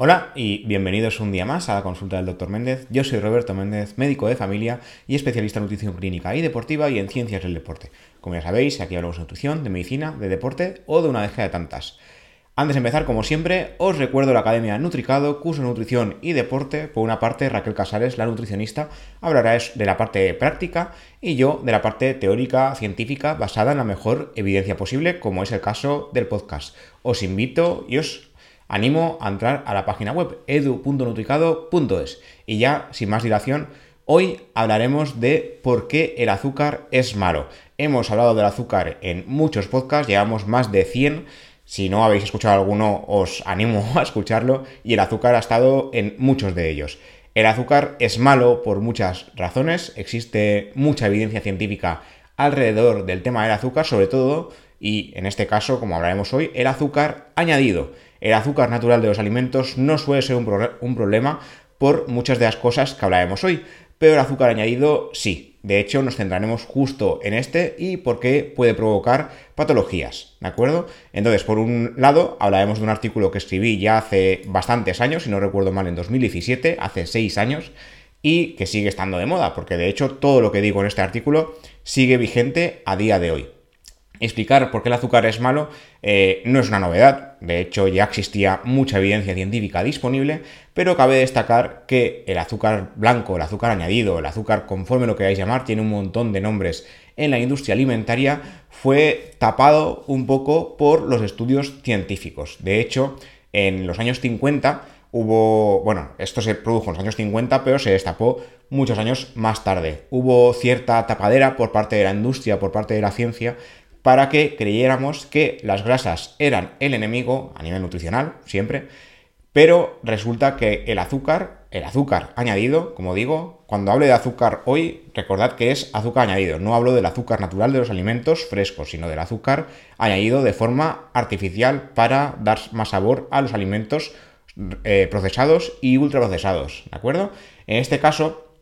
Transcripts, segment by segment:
Hola y bienvenidos un día más a la consulta del Dr. Méndez. Yo soy Roberto Méndez, médico de familia y especialista en nutrición clínica y deportiva y en ciencias del deporte. Como ya sabéis, aquí hablamos de nutrición, de medicina, de deporte o de una deja de tantas. Antes de empezar, como siempre, os recuerdo la Academia Nutricado, curso de nutrición y deporte. Por una parte, Raquel Casares, la nutricionista, hablará de la parte práctica y yo de la parte teórica, científica, basada en la mejor evidencia posible, como es el caso del podcast. Os invito y os animo a entrar a la página web edu.nutricado.es. Y ya, sin más dilación, hoy hablaremos de por qué el azúcar es malo. Hemos hablado del azúcar en muchos podcasts, llevamos más de 100. Si no habéis escuchado alguno, os animo a escucharlo. Y el azúcar ha estado en muchos de ellos. El azúcar es malo por muchas razones. Existe mucha evidencia científica alrededor del tema del azúcar, sobre todo, y en este caso, como hablaremos hoy, el azúcar añadido. El azúcar natural de los alimentos no suele ser un, problema por muchas de las cosas que hablaremos hoy, pero el azúcar añadido sí. De hecho, nos centraremos justo en este y por qué puede provocar patologías, ¿de acuerdo? Entonces, por un lado, hablaremos de un artículo que escribí ya hace bastantes años, si no recuerdo mal, en 2017, hace seis años, y que sigue estando de moda, porque de hecho todo lo que digo en este artículo sigue vigente a día de hoy. Explicar por qué el azúcar es malo eh, no es una novedad, de hecho ya existía mucha evidencia científica disponible, pero cabe destacar que el azúcar blanco, el azúcar añadido, el azúcar conforme lo queráis llamar, tiene un montón de nombres en la industria alimentaria, fue tapado un poco por los estudios científicos. De hecho, en los años 50 hubo, bueno, esto se produjo en los años 50, pero se destapó muchos años más tarde. Hubo cierta tapadera por parte de la industria, por parte de la ciencia, para que creyéramos que las grasas eran el enemigo a nivel nutricional, siempre, pero resulta que el azúcar, el azúcar añadido, como digo, cuando hable de azúcar hoy, recordad que es azúcar añadido, no hablo del azúcar natural de los alimentos frescos, sino del azúcar añadido de forma artificial para dar más sabor a los alimentos eh, procesados y ultraprocesados, ¿de acuerdo? En este caso,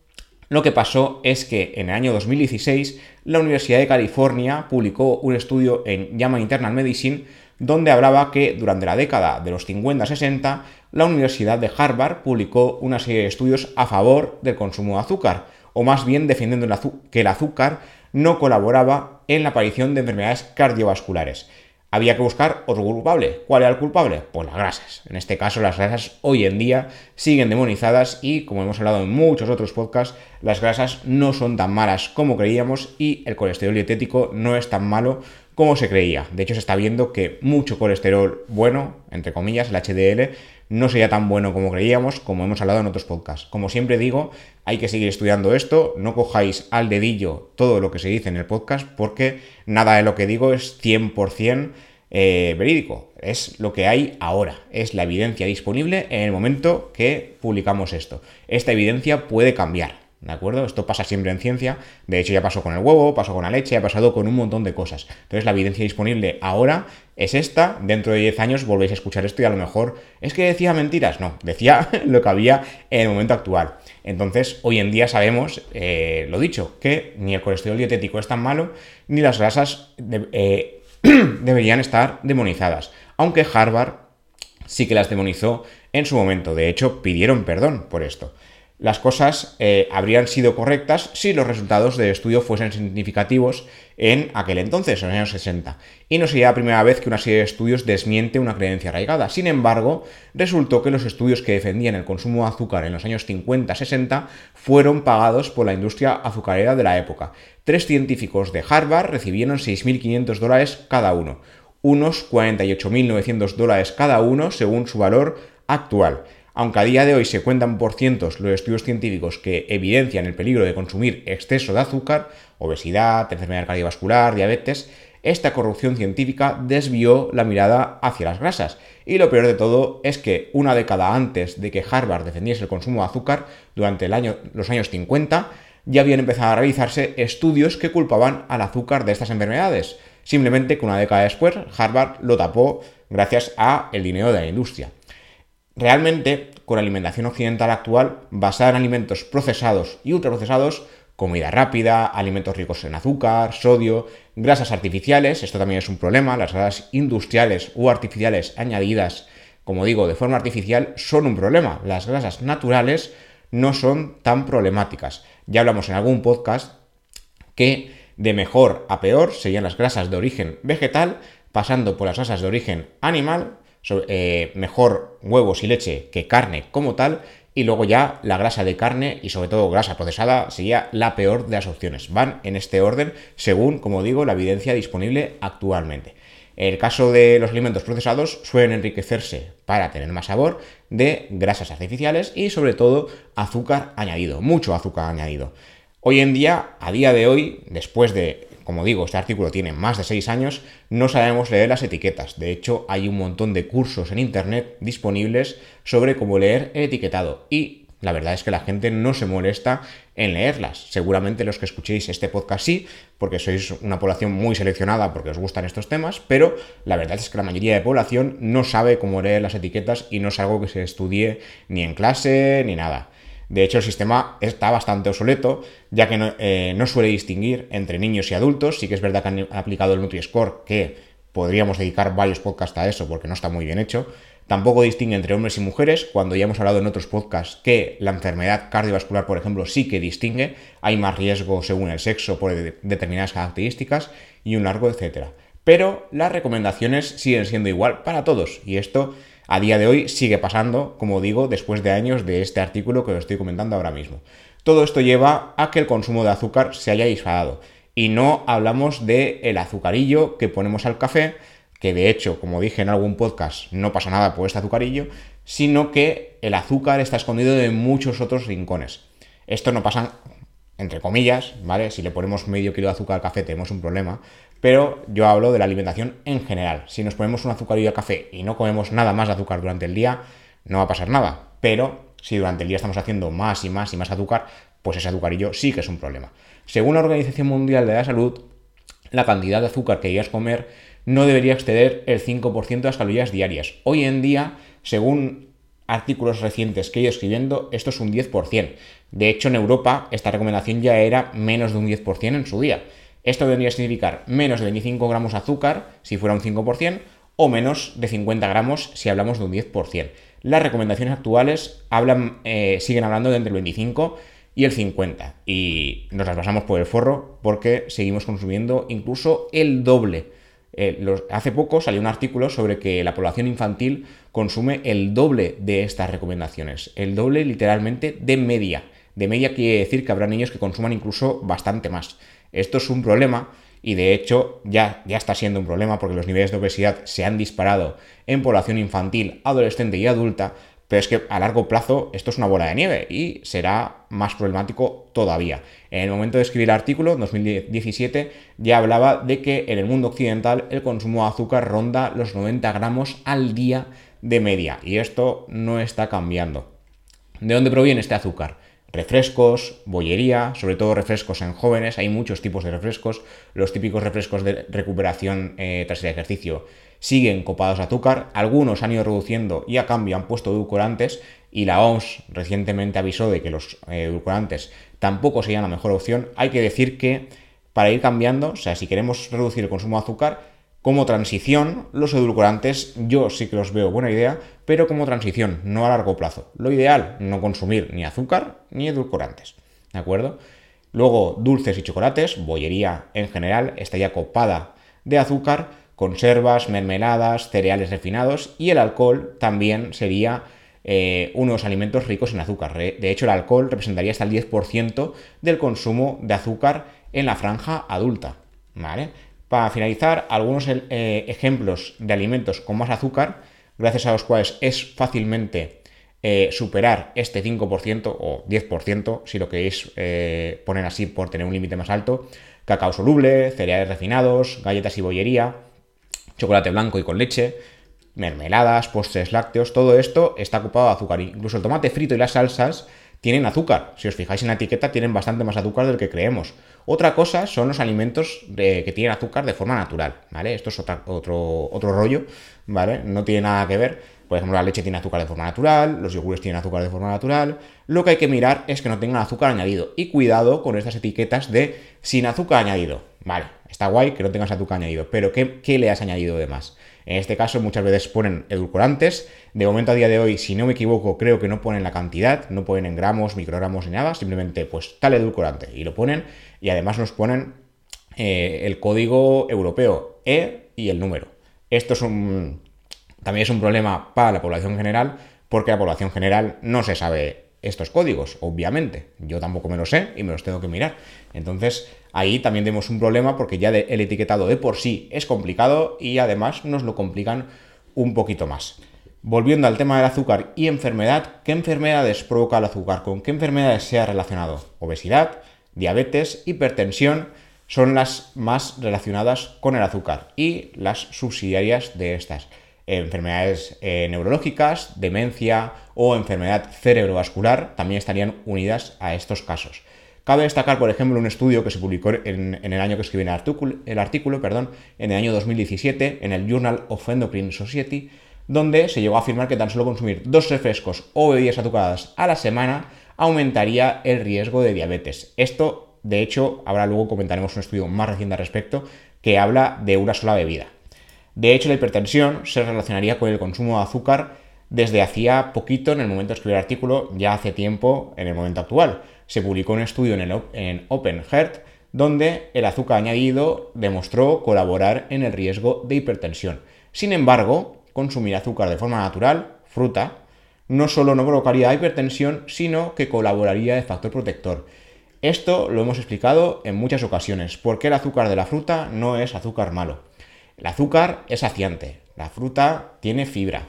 lo que pasó es que en el año 2016 la Universidad de California publicó un estudio en JAMA Internal Medicine donde hablaba que durante la década de los 50-60 la Universidad de Harvard publicó una serie de estudios a favor del consumo de azúcar, o más bien defendiendo que el azúcar no colaboraba en la aparición de enfermedades cardiovasculares. Había que buscar otro culpable. ¿Cuál era el culpable? Pues las grasas. En este caso, las grasas hoy en día siguen demonizadas y, como hemos hablado en muchos otros podcasts, las grasas no son tan malas como creíamos y el colesterol dietético no es tan malo como se creía. De hecho, se está viendo que mucho colesterol bueno, entre comillas, el HDL, no sería tan bueno como creíamos, como hemos hablado en otros podcasts. Como siempre digo, hay que seguir estudiando esto, no cojáis al dedillo todo lo que se dice en el podcast, porque nada de lo que digo es 100% eh, verídico, es lo que hay ahora, es la evidencia disponible en el momento que publicamos esto. Esta evidencia puede cambiar, ¿De acuerdo? Esto pasa siempre en ciencia. De hecho, ya pasó con el huevo, pasó con la leche, ha pasado con un montón de cosas. Entonces, la evidencia disponible ahora es esta. Dentro de 10 años volvéis a escuchar esto y a lo mejor es que decía mentiras. No, decía lo que había en el momento actual. Entonces, hoy en día sabemos, eh, lo dicho, que ni el colesterol dietético es tan malo, ni las grasas eh, deberían estar demonizadas. Aunque Harvard sí que las demonizó en su momento. De hecho, pidieron perdón por esto las cosas eh, habrían sido correctas si los resultados del estudio fuesen significativos en aquel entonces, en los años 60. Y no sería la primera vez que una serie de estudios desmiente una creencia arraigada. Sin embargo, resultó que los estudios que defendían el consumo de azúcar en los años 50-60 fueron pagados por la industria azucarera de la época. Tres científicos de Harvard recibieron 6.500 dólares cada uno, unos 48.900 dólares cada uno según su valor actual. Aunque a día de hoy se cuentan por cientos los estudios científicos que evidencian el peligro de consumir exceso de azúcar, obesidad, enfermedad cardiovascular, diabetes, esta corrupción científica desvió la mirada hacia las grasas. Y lo peor de todo es que una década antes de que Harvard defendiese el consumo de azúcar, durante los años 50, ya habían empezado a realizarse estudios que culpaban al azúcar de estas enfermedades. Simplemente que una década después Harvard lo tapó gracias a el dinero de la industria. Realmente, con la alimentación occidental actual, basada en alimentos procesados y ultraprocesados, comida rápida, alimentos ricos en azúcar, sodio, grasas artificiales, esto también es un problema, las grasas industriales o artificiales añadidas como digo, de forma artificial son un problema. Las grasas naturales no son tan problemáticas. Ya hablamos en algún podcast que de mejor a peor serían las grasas de origen vegetal, pasando por las grasas de origen animal, eh, mejor huevos y leche que carne como tal, y luego ya la grasa de carne y sobre todo grasa procesada sería la peor de las opciones. Van en este orden según, como digo, la evidencia disponible actualmente. En el caso de los alimentos procesados suelen enriquecerse para tener más sabor de grasas artificiales y sobre todo azúcar añadido, mucho azúcar añadido. Hoy en día, a día de hoy, después de, como digo, este artículo tiene más de 6 años, no sabemos leer las etiquetas. De hecho, hay un montón de cursos en Internet disponibles sobre cómo leer el etiquetado. Y la verdad es que la gente no se molesta en leerlas. Seguramente los que escuchéis este podcast sí, porque sois una población muy seleccionada porque os gustan estos temas, pero la verdad es que la mayoría de población no sabe cómo leer las etiquetas y no es algo que se estudie ni en clase ni nada. De hecho, el sistema está bastante obsoleto, ya que eh, no, suele distinguir entre niños y adultos. Sí que es verdad que han aplicado el Nutri-Score, que podríamos dedicar varios podcasts a eso porque no está muy bien hecho. Tampoco distingue entre hombres y mujeres, cuando ya hemos hablado en otros podcasts que la enfermedad cardiovascular, por ejemplo, sí que distingue, hay más riesgo según el sexo por determinadas características y un largo etcétera. Pero las recomendaciones siguen siendo igual para todos y esto a día de hoy sigue pasando, como digo, después de años de este artículo que os estoy comentando ahora mismo. Todo esto lleva a que el consumo de azúcar se haya disparado. Y no hablamos del el azucarillo que ponemos al café, que de hecho, como dije en algún podcast, no pasa nada por este azucarillo, sino que el azúcar está escondido en muchos otros rincones. Esto no pasa, entre comillas, ¿vale? Si le ponemos medio kilo de azúcar al café tenemos un problema, pero yo hablo de la alimentación en general. Si nos ponemos un azucarillo de café y no comemos nada más de azúcar durante el día, no va a pasar nada. Pero si durante el día estamos haciendo más y más y más azúcar, pues ese azucarillo sí que es un problema. Según la Organización Mundial de la Salud, la cantidad de azúcar que debías comer no debería exceder el 5% de las calorías diarias. Hoy en día, según artículos recientes que he ido escribiendo, esto es un 10%. De hecho, en Europa esta recomendación ya era menos de un 10% en su día. Esto vendría a significar menos de 25 gramos de azúcar si fuera un 5% o menos de 50 gramos si hablamos de un 10%. Las recomendaciones actuales eh, siguen hablando de entre el 25 y el 50 y nos las pasamos por el forro porque seguimos consumiendo incluso el doble. Eh, hace poco salió un artículo sobre que la población infantil consume el doble de estas recomendaciones, el doble literalmente de media. De media quiere decir que habrá niños que consuman incluso bastante más. Esto es un problema y de hecho ya, ya está siendo un problema porque los niveles de obesidad se han disparado en población infantil, adolescente y adulta, pero es que a largo plazo esto es una bola de nieve y será más problemático todavía. En el momento de escribir el artículo, en 2017, ya hablaba de que en el mundo occidental el consumo de azúcar ronda los 90 gramos al día de media y esto no está cambiando. ¿De dónde proviene este azúcar? Refrescos, bollería, sobre todo refrescos en jóvenes, hay muchos tipos de refrescos, los típicos refrescos de recuperación eh, tras el ejercicio siguen copados de azúcar, algunos han ido reduciendo y a cambio han puesto edulcorantes y la OMS recientemente avisó de que los eh, edulcorantes tampoco serían la mejor opción, hay que decir que para ir cambiando, o sea, si queremos reducir el consumo de azúcar, como transición, los edulcorantes yo sí que los veo buena idea, pero como transición, no a largo plazo. Lo ideal, no consumir ni azúcar ni edulcorantes. ¿De acuerdo? Luego, dulces y chocolates, bollería en general, está ya copada de azúcar, conservas, mermeladas, cereales refinados y el alcohol también sería eh, unos alimentos ricos en azúcar. De hecho, el alcohol representaría hasta el 10% del consumo de azúcar en la franja adulta. ¿Vale? Para finalizar, algunos eh, ejemplos de alimentos con más azúcar, gracias a los cuales es fácilmente eh, superar este 5% o 10%, si lo queréis eh, poner así por tener un límite más alto, cacao soluble, cereales refinados, galletas y bollería, chocolate blanco y con leche, mermeladas, postres lácteos, todo esto está ocupado de azúcar. Incluso el tomate frito y las salsas tienen azúcar. Si os fijáis en la etiqueta, tienen bastante más azúcar del que creemos. Otra cosa son los alimentos que tienen azúcar de forma natural, ¿vale? Esto es otro, otro rollo, ¿vale? No tiene nada que ver. Por ejemplo, la leche tiene azúcar de forma natural, los yogures tienen azúcar de forma natural. Lo que hay que mirar es que no tengan azúcar añadido. Y cuidado con estas etiquetas de sin azúcar añadido. Vale, está guay que no tengas azúcar añadido, pero ¿qué, qué le has añadido de más? En este caso muchas veces ponen edulcorantes. De momento a día de hoy, si no me equivoco, creo que no ponen la cantidad, no ponen en gramos, microgramos ni nada, simplemente pues tal edulcorante y lo ponen y además nos ponen eh, el código europeo E y el número. Esto es un, también es un problema para la población general porque la población general no se sabe estos códigos, obviamente. Yo tampoco me lo sé y me los tengo que mirar. Entonces, ahí también tenemos un problema porque ya el etiquetado de por sí es complicado y además nos lo complican un poquito más. Volviendo al tema del azúcar y enfermedad, ¿qué enfermedades provoca el azúcar? ¿Con qué enfermedades se ha relacionado? Obesidad, diabetes, hipertensión son las más relacionadas con el azúcar y las subsidiarias de estas enfermedades eh, neurológicas, demencia o enfermedad cerebrovascular también estarían unidas a estos casos. Cabe destacar, por ejemplo, un estudio que se publicó en, el año que escribí el artículo, perdón, en el año 2017 en el Journal of Endocrine Society, donde se llegó a afirmar que tan solo consumir dos refrescos o bebidas azucaradas a la semana aumentaría el riesgo de diabetes. Esto, de hecho, ahora luego comentaremos un estudio más reciente al respecto que habla de una sola bebida. De hecho, la hipertensión se relacionaría con el consumo de azúcar desde hacía poquito, en el momento de escribir el artículo, ya hace tiempo, en el momento actual. Se publicó un estudio en, el, en Open Heart donde el azúcar añadido demostró colaborar en el riesgo de hipertensión. Sin embargo, consumir azúcar de forma natural, fruta, no solo no provocaría hipertensión, sino que colaboraría de factor protector. Esto lo hemos explicado en muchas ocasiones, porque el azúcar de la fruta no es azúcar malo. El azúcar es saciante, la fruta tiene fibra,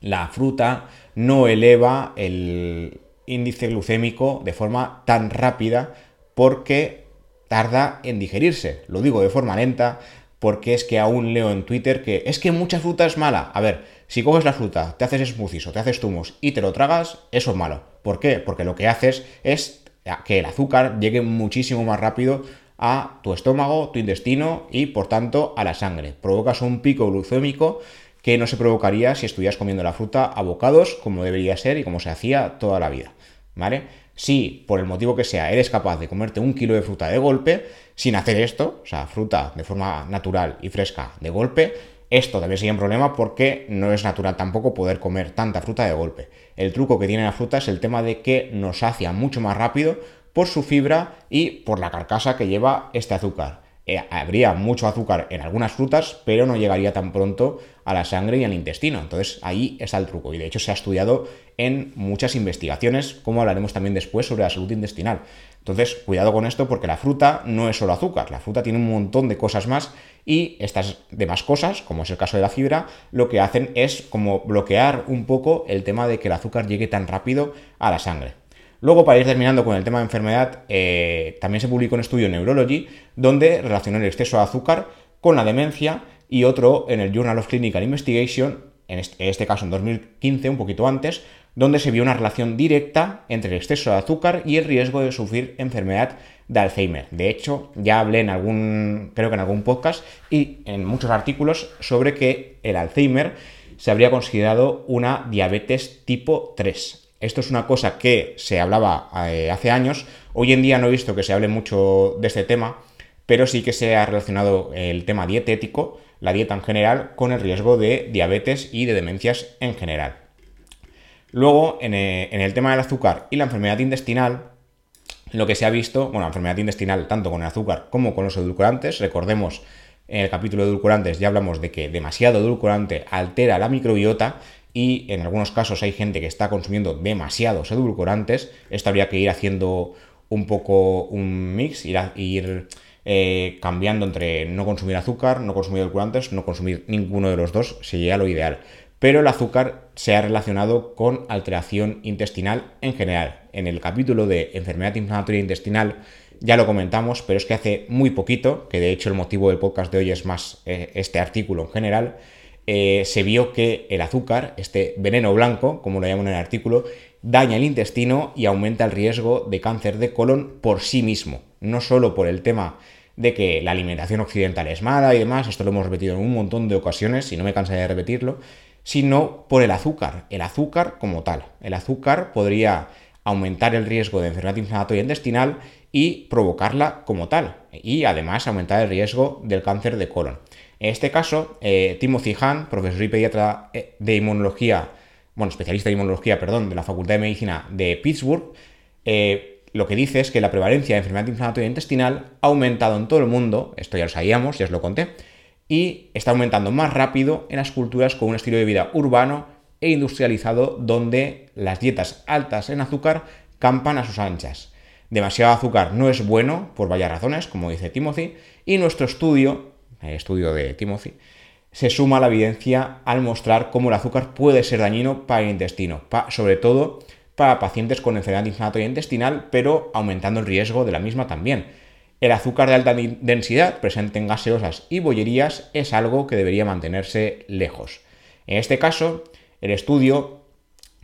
la fruta no eleva el índice glucémico de forma tan rápida porque tarda en digerirse. Lo digo de forma lenta porque es que aún leo en Twitter que es que mucha fruta es mala. A ver, si coges la fruta, te haces smoothies o te haces zumos y te lo tragas, eso es malo. ¿Por qué? Porque lo que haces es que el azúcar llegue muchísimo más rápido a tu estómago, tu intestino y por tanto a la sangre. Provocas un pico glucémico que no se provocaría si estuvieras comiendo la fruta a bocados como debería ser y como se hacía toda la vida. ¿Vale? Si por el motivo que sea eres capaz de comerte un kilo de fruta de golpe, sin hacer esto, o sea, fruta de forma natural y fresca de golpe, esto también sería un problema porque no es natural tampoco poder comer tanta fruta de golpe. El truco que tiene la fruta es el tema de que nos sacia mucho más rápido por su fibra y por la carcasa que lleva este azúcar. Eh, habría mucho azúcar en algunas frutas, pero no llegaría tan pronto a la sangre y al intestino. Entonces ahí está el truco. Y de hecho se ha estudiado en muchas investigaciones, como hablaremos también después sobre la salud intestinal. Entonces, cuidado con esto porque la fruta no es solo azúcar, la fruta tiene un montón de cosas más y estas demás cosas, como es el caso de la fibra, lo que hacen es como bloquear un poco el tema de que el azúcar llegue tan rápido a la sangre. Luego, para ir terminando con el tema de enfermedad, eh, también se publicó un estudio en Neurology donde relacionó el exceso de azúcar con la demencia y otro en el Journal of Clinical Investigation, en este, caso en 2015, un poquito antes, donde se vio una relación directa entre el exceso de azúcar y el riesgo de sufrir enfermedad de Alzheimer. De hecho, ya hablé en algún, creo que en algún podcast y en muchos artículos sobre que el Alzheimer se habría considerado una diabetes tipo 3. Esto es una cosa que se hablaba eh, hace años. Hoy en día no he visto que se hable mucho de este tema, pero sí que se ha relacionado el tema dietético, la dieta en general, con el riesgo de diabetes y de demencias en general. Luego, en, eh, el tema del azúcar y la enfermedad intestinal, lo que se ha visto, bueno, la enfermedad intestinal tanto con el azúcar como con los edulcorantes, recordemos en el capítulo de edulcorantes ya hablamos de que demasiado edulcorante altera la microbiota y en algunos casos hay gente que está consumiendo demasiados edulcorantes, esto habría que ir haciendo un poco un mix, ir, ir eh, cambiando entre no consumir azúcar, no consumir edulcorantes, no consumir ninguno de los dos, sería lo ideal. Pero el azúcar se ha relacionado con alteración intestinal en general. En el capítulo de enfermedad inflamatoria intestinal ya lo comentamos, pero es que hace muy poquito, que de hecho el motivo del podcast de hoy es más eh, este artículo en general, eh, se vio que el azúcar, este veneno blanco, como lo llaman en el artículo, daña el intestino y aumenta el riesgo de cáncer de colon por sí mismo, no solo por el tema de que la alimentación occidental es mala y demás, esto lo hemos repetido en un montón de ocasiones y no me cansaré de repetirlo, sino por el azúcar, el azúcar como tal. El azúcar podría aumentar el riesgo de enfermedad inflamatoria intestinal y provocarla como tal, y además aumentar el riesgo del cáncer de colon. En este caso, eh, Timothy Hahn, profesor y pediatra eh, de inmunología, bueno, especialista en inmunología, perdón, de la Facultad de Medicina de Pittsburgh, eh, lo que dice es que la prevalencia de enfermedad inflamatoria intestinal ha aumentado en todo el mundo, esto ya lo sabíamos, ya os lo conté, y está aumentando más rápido en las culturas con un estilo de vida urbano e industrializado donde las dietas altas en azúcar campan a sus anchas. Demasiado azúcar no es bueno por varias razones, como dice Timothy, y nuestro estudio, el estudio de Timothy, se suma la evidencia al mostrar cómo el azúcar puede ser dañino para el intestino, sobre todo para pacientes con enfermedad inflamatoria intestinal, pero aumentando el riesgo de la misma también. El azúcar de alta densidad presente en gaseosas y bollerías es algo que debería mantenerse lejos. En este caso, el estudio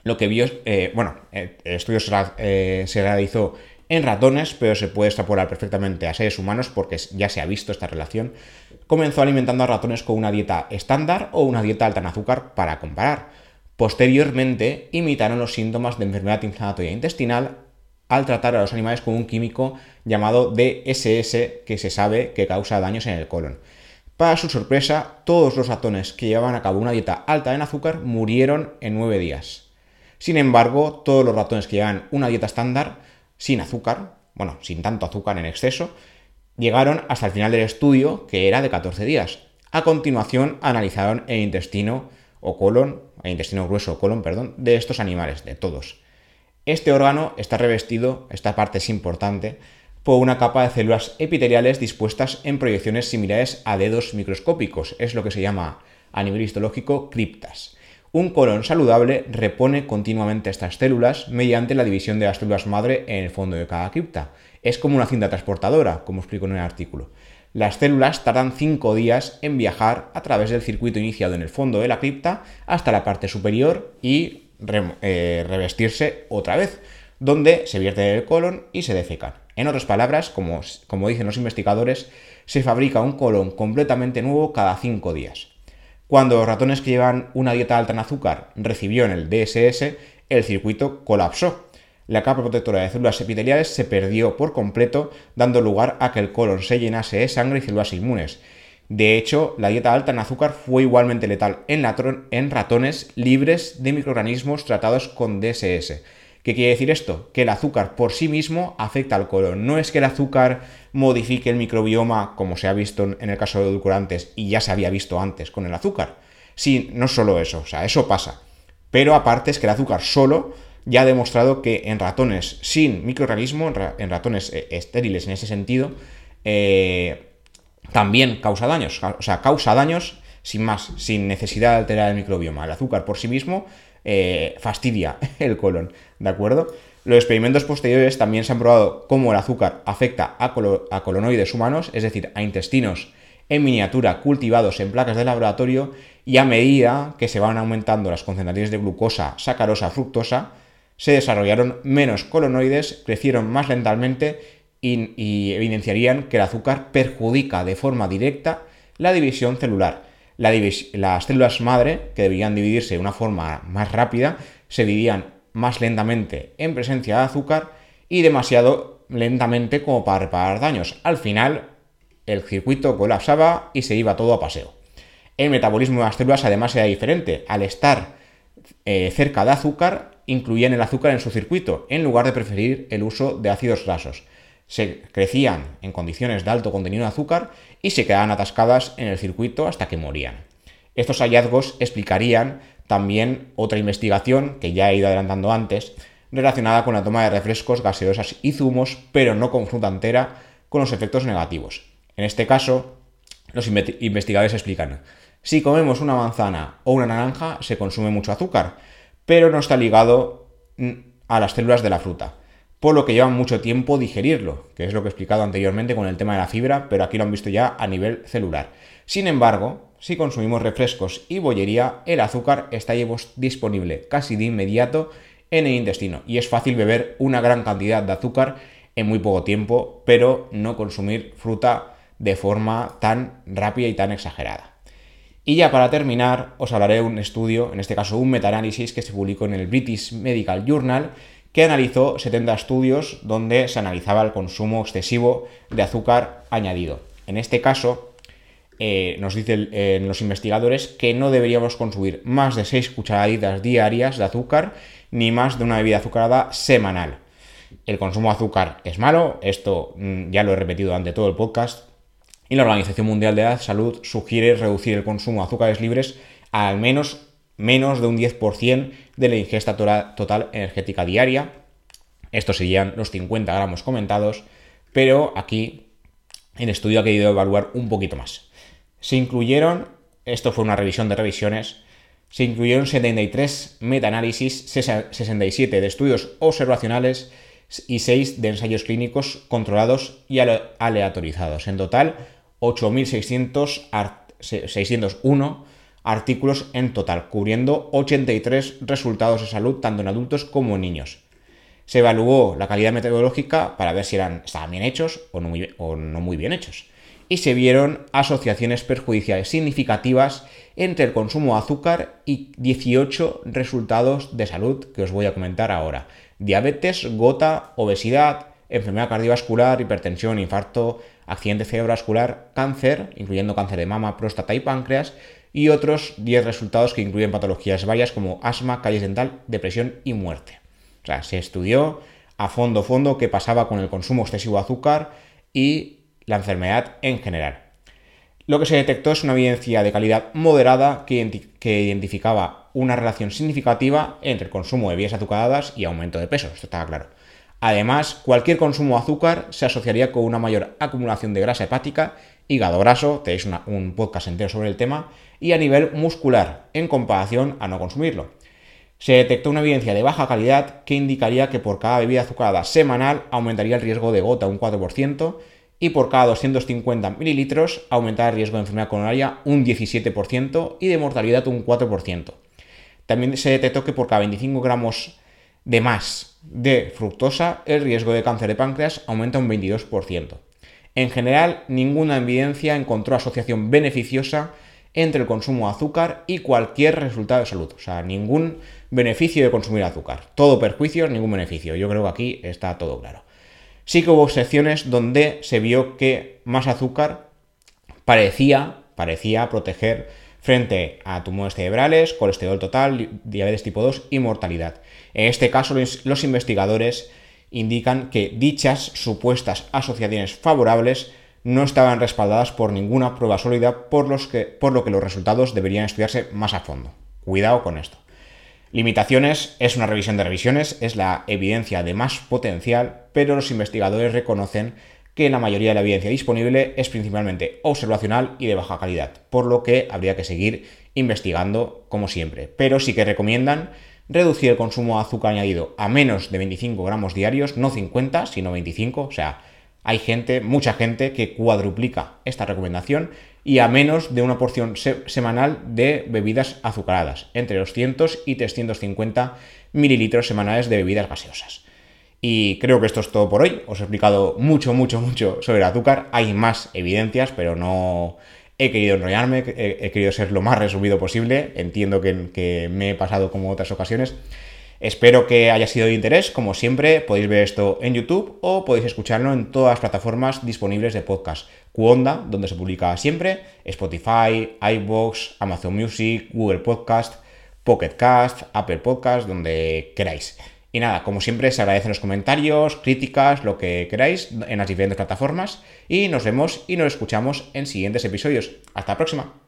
lo que vio, eh, bueno, el estudio eh, se, realizó en ratones, pero se puede extrapolar perfectamente a seres humanos porque ya se ha visto esta relación. Comenzó alimentando a ratones con una dieta estándar o una dieta alta en azúcar para comparar. Posteriormente, imitaron los síntomas de enfermedad inflamatoria intestinal al tratar a los animales con un químico llamado DSS que se sabe que causa daños en el colon. Para su sorpresa, todos los ratones que llevaban a cabo una dieta alta en azúcar murieron en nueve días. Sin embargo, todos los ratones que llevan una dieta estándar sin azúcar, bueno, sin tanto azúcar en exceso, llegaron hasta el final del estudio, que era de 14 días. A continuación, analizaron el intestino o colon, el intestino grueso o colon, perdón, de estos animales, de todos. Este órgano está revestido, esta parte es importante, por una capa de células epiteliales dispuestas en proyecciones similares a dedos microscópicos, es lo que se llama a nivel histológico criptas. Un colon saludable repone continuamente estas células mediante la división de las células madre en el fondo de cada cripta. Es como una cinta transportadora, como explico en el artículo. Las células tardan 5 días en viajar a través del circuito iniciado en el fondo de la cripta hasta la parte superior y eh, revestirse otra vez, donde se vierte el colon y se defecan. En otras palabras, como, como dicen los investigadores, se fabrica un colon completamente nuevo cada 5 días. Cuando los ratones que llevan una dieta alta en azúcar recibieron el DSS, el circuito colapsó. La capa protectora de células epiteliales se perdió por completo, dando lugar a que el colon se llenase de sangre y células inmunes, de hecho, la dieta alta en azúcar fue igualmente letal en, ratones libres de microorganismos tratados con DSS. ¿Qué quiere decir esto? Que el azúcar por sí mismo afecta al colon. No es que el azúcar modifique el microbioma, como se ha visto en el caso de edulcorantes y ya se había visto antes con el azúcar. Sí, no solo eso, o sea, eso pasa. Pero aparte es que el azúcar solo ya ha demostrado que en ratones sin microorganismo, en ratones eh, estériles en ese sentido, eh, también causa daños. O sea, causa daños sin más, sin necesidad de alterar el microbioma. El azúcar por sí mismo eh, fastidia el colon, ¿de acuerdo? Los experimentos posteriores también se han probado cómo el azúcar afecta a, a colonoides humanos, es decir, a intestinos en miniatura cultivados en placas de laboratorio y a medida que se van aumentando las concentraciones de glucosa, sacarosa, fructosa, se desarrollaron menos colonoides, crecieron más lentamente y, evidenciarían que el azúcar perjudica de forma directa la división celular. Las células madre, que deberían dividirse de una forma más rápida, se dividían más lentamente en presencia de azúcar y demasiado lentamente como para reparar daños. Al final, el circuito colapsaba y se iba todo a paseo. El metabolismo de las células además era diferente. Al estar eh, cerca de azúcar, incluían el azúcar en su circuito, en lugar de preferir el uso de ácidos grasos se crecían en condiciones de alto contenido de azúcar y se quedaban atascadas en el circuito hasta que morían. Estos hallazgos explicarían también otra investigación que ya he ido adelantando antes, relacionada con la toma de refrescos, gaseosas y zumos, pero no con fruta entera, con los efectos negativos. En este caso, los investigadores explican, si comemos una manzana o una naranja se consume mucho azúcar, pero no está ligado mm, a las células de la fruta por lo que llevan mucho tiempo digerirlo, que es lo que he explicado anteriormente con el tema de la fibra, pero aquí lo han visto ya a nivel celular. Sin embargo, si consumimos refrescos y bollería, el azúcar está disponible casi de inmediato en el intestino y es fácil beber una gran cantidad de azúcar en muy poco tiempo, pero no consumir fruta de forma tan rápida y tan exagerada. Y ya para terminar, os hablaré de un estudio, en este caso un metaanálisis que se publicó en el British Medical Journal, que analizó 70 estudios donde se analizaba el consumo excesivo de azúcar añadido. En este caso, eh, nos dicen eh, los investigadores que no deberíamos consumir más de 6 cucharaditas diarias de azúcar ni más de una bebida azucarada semanal. El consumo de azúcar es malo, esto mm, ya lo he repetido ante todo el podcast, y la Organización Mundial de la Salud sugiere reducir el consumo de azúcares libres a al menos menos de un 10% de la ingesta total energética diaria. Estos serían los 50 gramos comentados, pero aquí el estudio ha querido evaluar un poquito más. Se incluyeron, esto fue una revisión de revisiones, se incluyeron 73 metaanálisis, 67 de estudios observacionales y 6 de ensayos clínicos controlados y aleatorizados. En total, 8.601 artículos en total, cubriendo 83 resultados de salud tanto en adultos como en niños. Se evaluó la calidad metodológica para ver si eran, estaban bien hechos o no, muy, o no muy bien hechos. Y se vieron asociaciones perjudiciales significativas entre el consumo de azúcar y 18 resultados de salud que os voy a comentar ahora. Diabetes, gota, obesidad, enfermedad cardiovascular, hipertensión, infarto, accidente cerebrovascular, cáncer, incluyendo cáncer de mama, próstata y páncreas, y otros 10 resultados que incluyen patologías varias como asma, caries dental, depresión y muerte. O sea, se estudió a fondo fondo qué pasaba con el consumo excesivo de azúcar y la enfermedad en general. Lo que se detectó es una evidencia de calidad moderada que, que identificaba una relación significativa entre el consumo de bebidas azucaradas y aumento de peso, esto estaba claro. Además, cualquier consumo de azúcar se asociaría con una mayor acumulación de grasa hepática, hígado graso, tenéis un podcast entero sobre el tema, y a nivel muscular, en comparación a no consumirlo. Se detectó una evidencia de baja calidad que indicaría que por cada bebida azucarada semanal aumentaría el riesgo de gota un 4% y por cada 250 mililitros aumentaría el riesgo de enfermedad coronaria un 17% y de mortalidad un 4%. También se detectó que por cada 25 gramos de más de fructosa el riesgo de cáncer de páncreas aumenta un 22%. En general, ninguna evidencia encontró asociación beneficiosa entre el consumo de azúcar y cualquier resultado de salud. O sea, ningún beneficio de consumir azúcar. Todo perjuicio, ningún beneficio. Yo creo que aquí está todo claro. Sí que hubo secciones donde se vio que más azúcar parecía, parecía proteger frente a tumores cerebrales, colesterol total, diabetes tipo 2 y mortalidad. En este caso, los investigadores indican que dichas supuestas asociaciones favorables no estaban respaldadas por ninguna prueba sólida, por, lo que los resultados deberían estudiarse más a fondo. Cuidado con esto. Limitaciones es una revisión de revisiones, es la evidencia de más potencial, pero los investigadores reconocen que la mayoría de la evidencia disponible es principalmente observacional y de baja calidad, por lo que habría que seguir investigando como siempre. Pero sí que recomiendan reducir el consumo de azúcar añadido a menos de 25 gramos diarios, no 50, sino 25, o sea, hay gente, mucha gente, que cuadruplica esta recomendación y a menos de una porción semanal de bebidas azucaradas, entre 200 y 350 mililitros semanales de bebidas gaseosas. Y creo que esto es todo por hoy. Os he explicado mucho, mucho, mucho sobre el azúcar. Hay más evidencias, pero no he querido enrollarme, he, querido ser lo más resumido posible. Entiendo que, que me he pasado como otras ocasiones. Espero que haya sido de interés. Como siempre, podéis ver esto en YouTube o podéis escucharlo en todas las plataformas disponibles de podcast. Cuonda, donde se publica siempre, Spotify, iBox, Amazon Music, Google Podcast, Pocket Cast, Apple Podcast, donde queráis. Y nada, como siempre, se agradecen los comentarios, críticas, lo que queráis en las diferentes plataformas. Y nos vemos y nos escuchamos en siguientes episodios. Hasta la próxima.